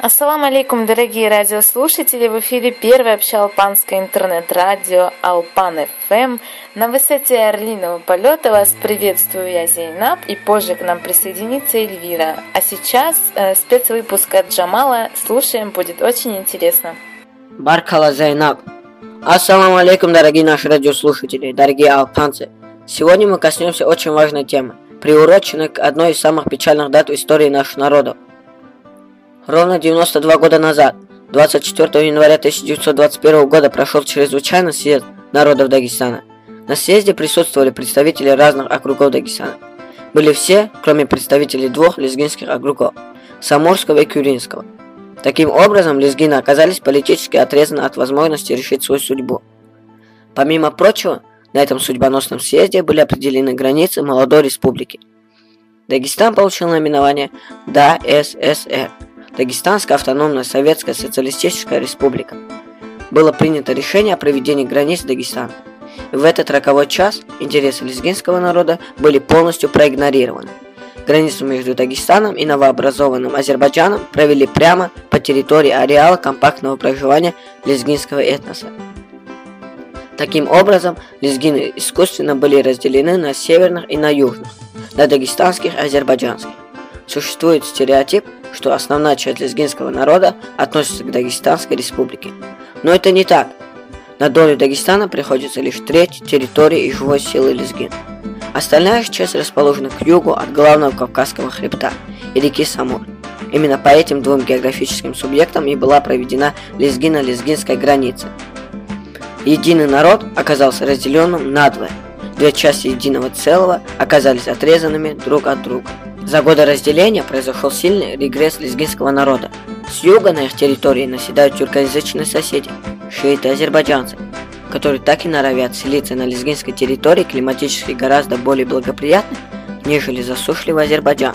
Ассаламу алейкум, дорогие радиослушатели! В эфире первое общеалпанское интернет-радио Алпан ФМ. На высоте орлиного полета вас приветствую я, Зейнаб, и позже к нам присоединится Эльвира. А сейчас э, спецвыпуск от Джамала. Слушаем, будет очень интересно. Баркала Зайнаб. Ассаламу алейкум, дорогие наши радиослушатели, дорогие алпанцы. Сегодня мы коснемся очень важной темы, приуроченной к одной из самых печальных дат в истории наших народов – Ровно 92 года назад, 24 января 1921 года, прошел чрезвычайный съезд народов Дагестана. На съезде присутствовали представители разных округов Дагестана. Были все, кроме представителей двух лезгинских округов – Самурского и Кюринского. Таким образом, лезгины оказались политически отрезаны от возможности решить свою судьбу. Помимо прочего, на этом судьбоносном съезде были определены границы молодой республики. Дагестан получил наименование ДАССР – Дагестанская автономная советская социалистическая республика. Было принято решение о проведении границ Дагестана. И в этот роковой час интересы лезгинского народа были полностью проигнорированы. Границу между Дагестаном и новообразованным Азербайджаном провели прямо по территории ареала компактного проживания лезгинского этноса. Таким образом, лезгины искусственно были разделены на северных и на южных, на дагестанских и азербайджанских. Существует стереотип, что основная часть лезгинского народа относится к Дагестанской республике. Но это не так. На долю Дагестана приходится лишь треть территории и живой силы лезгин. Остальная часть расположена к югу от главного Кавказского хребта и реки Самур. Именно по этим двум географическим субъектам и была проведена лезгино-лезгинская граница. Единый народ оказался разделенным надвое. Две части единого целого оказались отрезанными друг от друга. За годы разделения произошел сильный регресс лезгинского народа. С юга на их территории наседают тюркоязычные соседи, шииты азербайджанцы, которые так и норовят селиться на лезгинской территории климатически гораздо более благоприятно, нежели засушливый Азербайджан.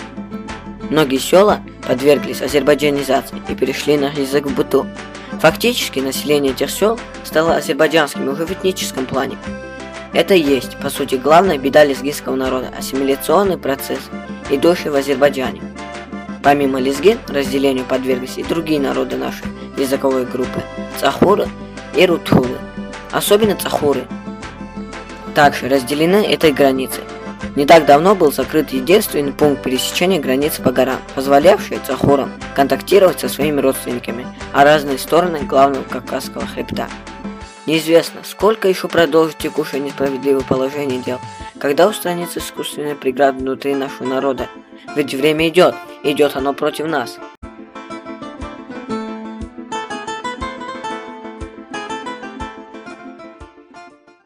Многие села подверглись азербайджанизации и перешли на язык в быту. Фактически население этих сел стало азербайджанским уже в этническом плане. Это и есть, по сути, главная беда лезгинского народа – ассимиляционный процесс – идущий в Азербайджане. Помимо лезгин, разделению подверглись и другие народы нашей языковой группы – цахуры и рутхулы, особенно цахуры. Также разделены этой границей. Не так давно был закрыт единственный пункт пересечения границы по горам, позволявший цахурам контактировать со своими родственниками, а разные стороны главного Кавказского хребта. Неизвестно, сколько еще продолжит текущее несправедливое положение дел, когда устранится искусственная преграда внутри нашего народа. Ведь время идет, идет оно против нас.